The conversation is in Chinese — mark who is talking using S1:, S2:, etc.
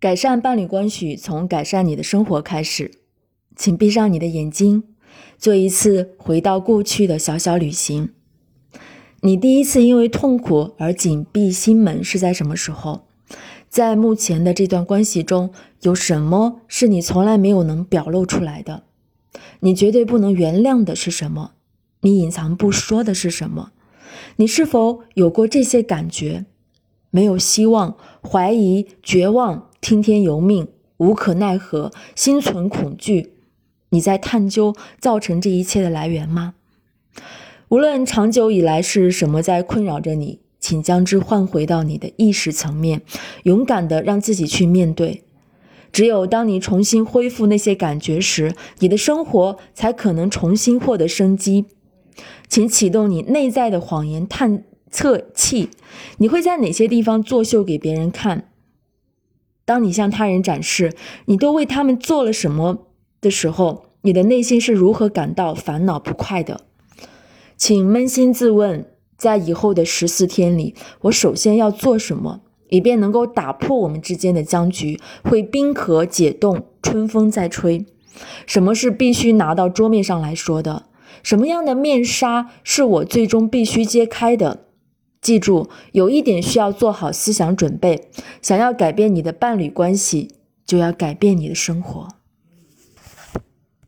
S1: 改善伴侣关系，从改善你的生活开始。请闭上你的眼睛，做一次回到过去的小小旅行。你第一次因为痛苦而紧闭心门是在什么时候？在目前的这段关系中，有什么是你从来没有能表露出来的？你绝对不能原谅的是什么？你隐藏不说的是什么？你是否有过这些感觉？没有希望，怀疑，绝望，听天由命，无可奈何，心存恐惧。你在探究造成这一切的来源吗？无论长久以来是什么在困扰着你，请将之换回到你的意识层面，勇敢的让自己去面对。只有当你重新恢复那些感觉时，你的生活才可能重新获得生机。请启动你内在的谎言探测器，你会在哪些地方作秀给别人看？当你向他人展示你都为他们做了什么的时候，你的内心是如何感到烦恼不快的？请扪心自问，在以后的十四天里，我首先要做什么，以便能够打破我们之间的僵局？会冰河解冻，春风在吹。什么是必须拿到桌面上来说的？什么样的面纱是我最终必须揭开的？记住，有一点需要做好思想准备：想要改变你的伴侣关系，就要改变你的生活。